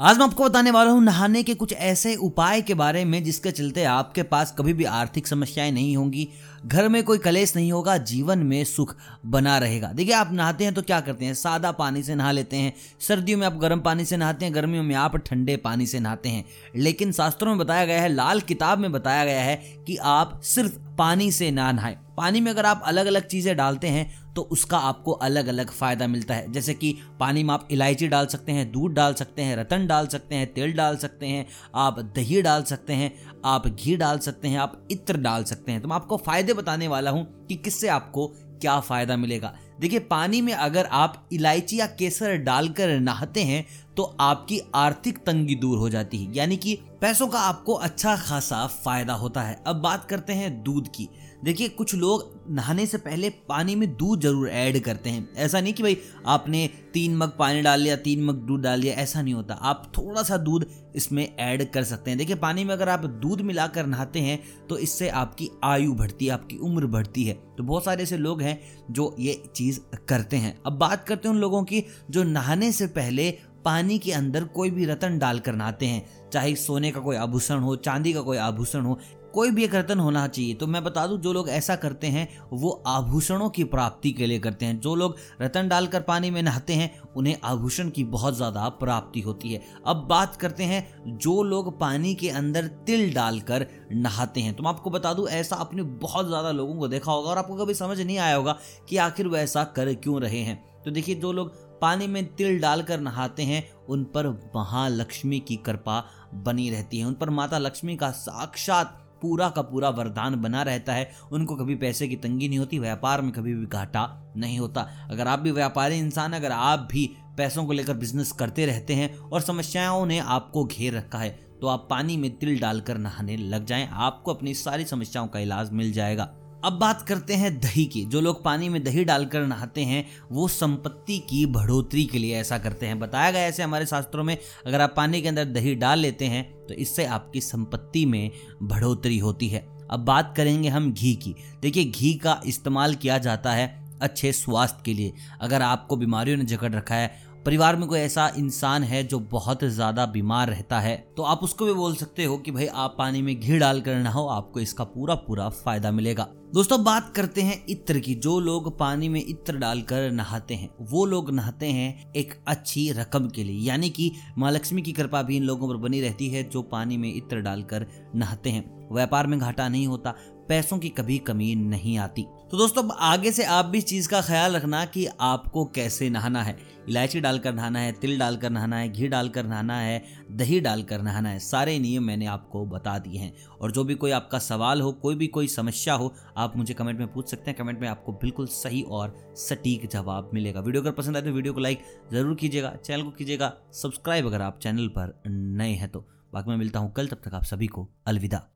आज मैं आपको बताने वाला हूँ नहाने के कुछ ऐसे उपाय के बारे में जिसके चलते आपके पास कभी भी आर्थिक समस्याएँ नहीं होंगी, घर में कोई कलेश नहीं होगा, जीवन में सुख बना रहेगा। देखिए, आप नहाते हैं तो क्या करते हैं? सादा पानी से नहा लेते हैं। सर्दियों में आप गर्म पानी से नहाते हैं, गर्मियों में आप ठंडे पानी से नहाते हैं। लेकिन शास्त्रों में बताया गया है, लाल किताब में बताया गया है कि आप सिर्फ़ पानी से ना नहाए। पानी में अगर आप अलग अलग चीज़ें डालते हैं तो उसका आपको अलग अलग फ़ायदा मिलता है। जैसे कि पानी में आप इलायची डाल सकते हैं, दूध डाल सकते हैं, रतन डाल सकते हैं, तेल डाल सकते हैं, आप दही डाल सकते हैं, आप घी डाल सकते हैं, आप इत्र डाल सकते हैं। तो मैं आपको फ़ायदे बताने वाला हूँ कि किससे आपको क्या फ़ायदा मिलेगा। देखिए, पानी में अगर आप इलायची या केसर डालकर नहाते हैं तो आपकी आर्थिक तंगी दूर हो जाती है। यानी कि पैसों का आपको अच्छा खासा फ़ायदा होता है। अब बात करते हैं दूध की। देखिए, कुछ लोग नहाने से पहले पानी में दूध ज़रूर ऐड करते हैं। ऐसा नहीं कि भाई आपने तीन मग पानी डाल लिया, तीन मग दूध डाल लिया, ऐसा नहीं होता। आप थोड़ा सा दूध इसमें ऐड कर सकते हैं। देखिए, पानी में अगर आप दूध मिलाकर नहाते हैं तो इससे आपकी आयु बढ़ती है, आपकी उम्र बढ़ती है। तो बहुत सारे ऐसे लोग हैं जो ये चीज़ करते हैं। अब बात करते हैं उन लोगों की जो नहाने से पहले पानी के अंदर कोई भी रतन डालकर नहाते हैं। चाहे सोने का कोई आभूषण हो, चांदी का कोई आभूषण हो, कोई भी एक रतन होना चाहिए। तो मैं बता दूँ, जो लोग ऐसा करते हैं, वो आभूषणों की प्राप्ति के लिए करते हैं। जो लोग रतन डालकर पानी में नहाते हैं, उन्हें आभूषण की बहुत ज़्यादा प्राप्ति होती है। अब बात करते हैं, जो लोग पानी के अंदर तिल डालकर नहाते हैं। तो मैं आपको बता दूँ, ऐसा आपने बहुत ज़्यादा लोगों को देखा होगा और आपको कभी समझ नहीं आया होगा कि आखिर वो ऐसा कर क्यों रहे हैं। तो देखिए, जो लोग पानी में तिल डालकर नहाते हैं, उन पर महालक्ष्मी की कृपा बनी रहती है। उन पर माता लक्ष्मी का साक्षात पूरा का पूरा वरदान बना रहता है। उनको कभी पैसे की तंगी नहीं होती, व्यापार में कभी भी घाटा नहीं होता। अगर आप भी व्यापारी इंसान अगर आप भी पैसों को लेकर बिज़नेस करते रहते हैं और समस्याओं ने आपको घेर रखा है तो आप पानी में तिल डालकर नहाने लग जाएँ। आपको अपनी सारी समस्याओं का इलाज मिल जाएगा। अब बात करते हैं दही की। जो लोग पानी में दही डालकर नहाते हैं, वो संपत्ति की बढ़ोतरी के लिए ऐसा करते हैं। बताया गया ऐसे हमारे शास्त्रों में, अगर आप पानी के अंदर दही डाल लेते हैं तो इससे आपकी संपत्ति में बढ़ोतरी होती है। अब बात करेंगे हम घी की। देखिए, घी का इस्तेमाल किया जाता है अच्छे स्वास्थ्य के लिए। अगर आपको बीमारियों ने जकड़ रखा है परिवार में कोई ऐसा इंसान है जो बहुत ज़्यादा बीमार रहता है तो आप उसको भी बोल सकते हो कि भाई, आप पानी में घी डाल कर नहाओ, आपको इसका पूरा पूरा फ़ायदा मिलेगा। दोस्तों, बात करते हैं इत्र की। जो लोग पानी में इत्र डालकर नहाते हैं, वो लोग नहाते हैं एक अच्छी रकम के लिए। यानी कि माँ लक्ष्मी की कृपा भी इन लोगों पर बनी रहती है जो पानी में इत्र डालकर नहाते हैं। व्यापार में घाटा नहीं होता पैसों की कभी कमी नहीं आती। तो दोस्तों, अब आगे से आप भी इस चीज़ का ख्याल रखना कि आपको कैसे नहाना है। इलायची डालकर नहाना है, तिल डालकर नहाना है, घी डालकर नहाना है, दही डालकर नहाना है, सारे नियम मैंने आपको बता दिए हैं। और जो भी कोई आपका सवाल हो, कोई भी कोई समस्या हो, आप मुझे कमेंट में पूछ सकते हैं। कमेंट में आपको बिल्कुल सही और सटीक जवाब मिलेगा। वीडियो अगर पसंद आए तो वीडियो को लाइक ज़रूर कीजिएगा, चैनल को कीजिएगा, सब्सक्राइब अगर आप चैनल पर नए हैं तो। बाकी मैं मिलता हूँ कल, तब तक आप सभी को अलविदा।